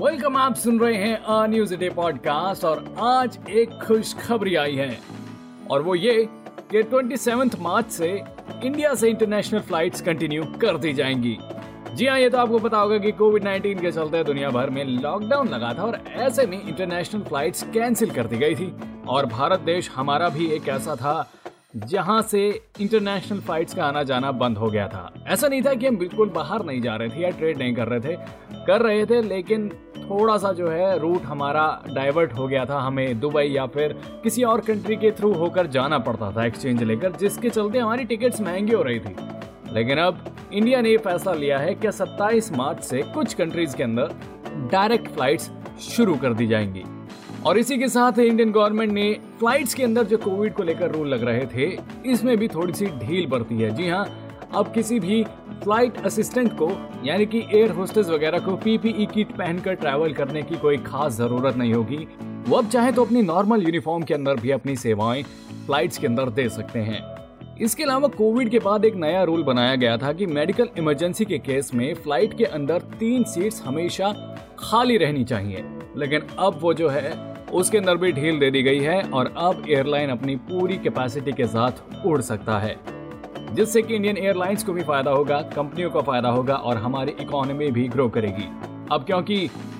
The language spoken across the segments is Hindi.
वेलकम आप सुन रहे हैं अ न्यूज़ डे पॉडकास्ट और आज एक खुशखबरी आई है। और वो ये कि 27 मार्च से इंडिया से इंटरनेशनल फ्लाइट्स कंटिन्यू कर दी जाएँगी। जी हाँ ये तो आपको पता होगा कि कोविड 19 के चलते दुनिया भर में लॉकडाउन लगा था और ऐसे में इंटरनेशनल फ्लाइट्स कैंसिल कर दी गई थी। और भारत देश हमारा भी एक ऐसा था जहाँ से इंटरनेशनल फ्लाइट्स का आना जाना बंद हो गया था। ऐसा नहीं था कि हम बिल्कुल बाहर नहीं जा रहे थे या ट्रेड नहीं कर रहे थे। कर रहे थे, लेकिन थोड़ा सा जो है रूट हमारा डाइवर्ट हो गया था। हमें दुबई या फिर किसी और कंट्री के थ्रू होकर जाना पड़ता था एक्सचेंज लेकर, जिसके चलते हमारी टिकट्स महँगी हो रही थी। लेकिन अब इंडिया ने फैसला लिया है कि 27 मार्च से कुछ कंट्रीज़ के अंदर डायरेक्ट फ्लाइट्स शुरू कर दी जाएँगी। और इसी के साथ इंडियन गवर्नमेंट ने फ्लाइट्स के अंदर जो कोविड को लेकर रूल लग रहे थे, इसमें भी थोड़ी सी ढील बरती है। जी हाँ अब किसी भी फ़्लाइट असिस्टेंट को, यानी कि एयर होस्टेस वगैरह को पीपीई किट पहनकर ट्रैवल करने की कोई खास ज़रूरत नहीं होगी। वो अब चाहे तो अपनी नॉर्मल यूनिफॉर्म के अंदर भी अपनी सेवाएँ फ्लाइट्स के अंदर दे सकते हैं। इसके अलावा कोविड के बाद एक नया रूल बनाया गया था कि मेडिकल इमरजेंसी के केस में फ़्लाइट के अंदर तीन सीट्स हमेशा खाली रहनी चाहिए। लेकिन अब वो जो है उसके अंदर भी ढील दे दी गई है और अब एयरलाइन अपनी पूरी कैपेसिटी के साथ उड़ सकता है। जिससे कि इंडियन एयरलाइंस को भी फ़ायदा होगा, कंपनियों को फ़ायदा होगा और हमारी इकोनॉमी भी ग्रो करेगी। अब क्योंकि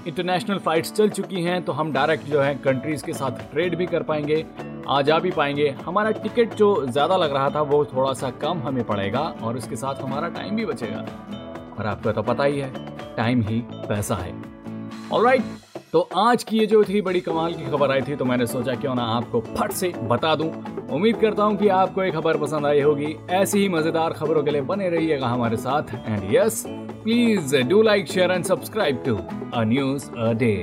इंटरनेशनल फ्लाइट्स चल चुकी हैं तो हम डायरेक्ट जो है कंट्रीज़ के साथ ट्रेड भी कर पाएँगे, आ जा भी पाएँगे। हमारा टिकट जो ज़्यादा लग रहा था, वो थोड़ा सा कम हमें पड़ेगा और उसके साथ हमारा टाइम भी बचेगा। और आपको तो पता ही है टाइम ही पैसा है। ऑलराइट तो आज की ये जो थी बड़ी कमाल की खबर आई थी तो मैंने सोचा क्यों ना आपको फट से बता दूँ। उम्मीद करता हूँ कि आपको ये खबर पसंद आई होगी। ऐसी ही मज़ेदार खबरों के लिए बने रहिएगा हमारे साथ। And yes please do like share and subscribe to a news a day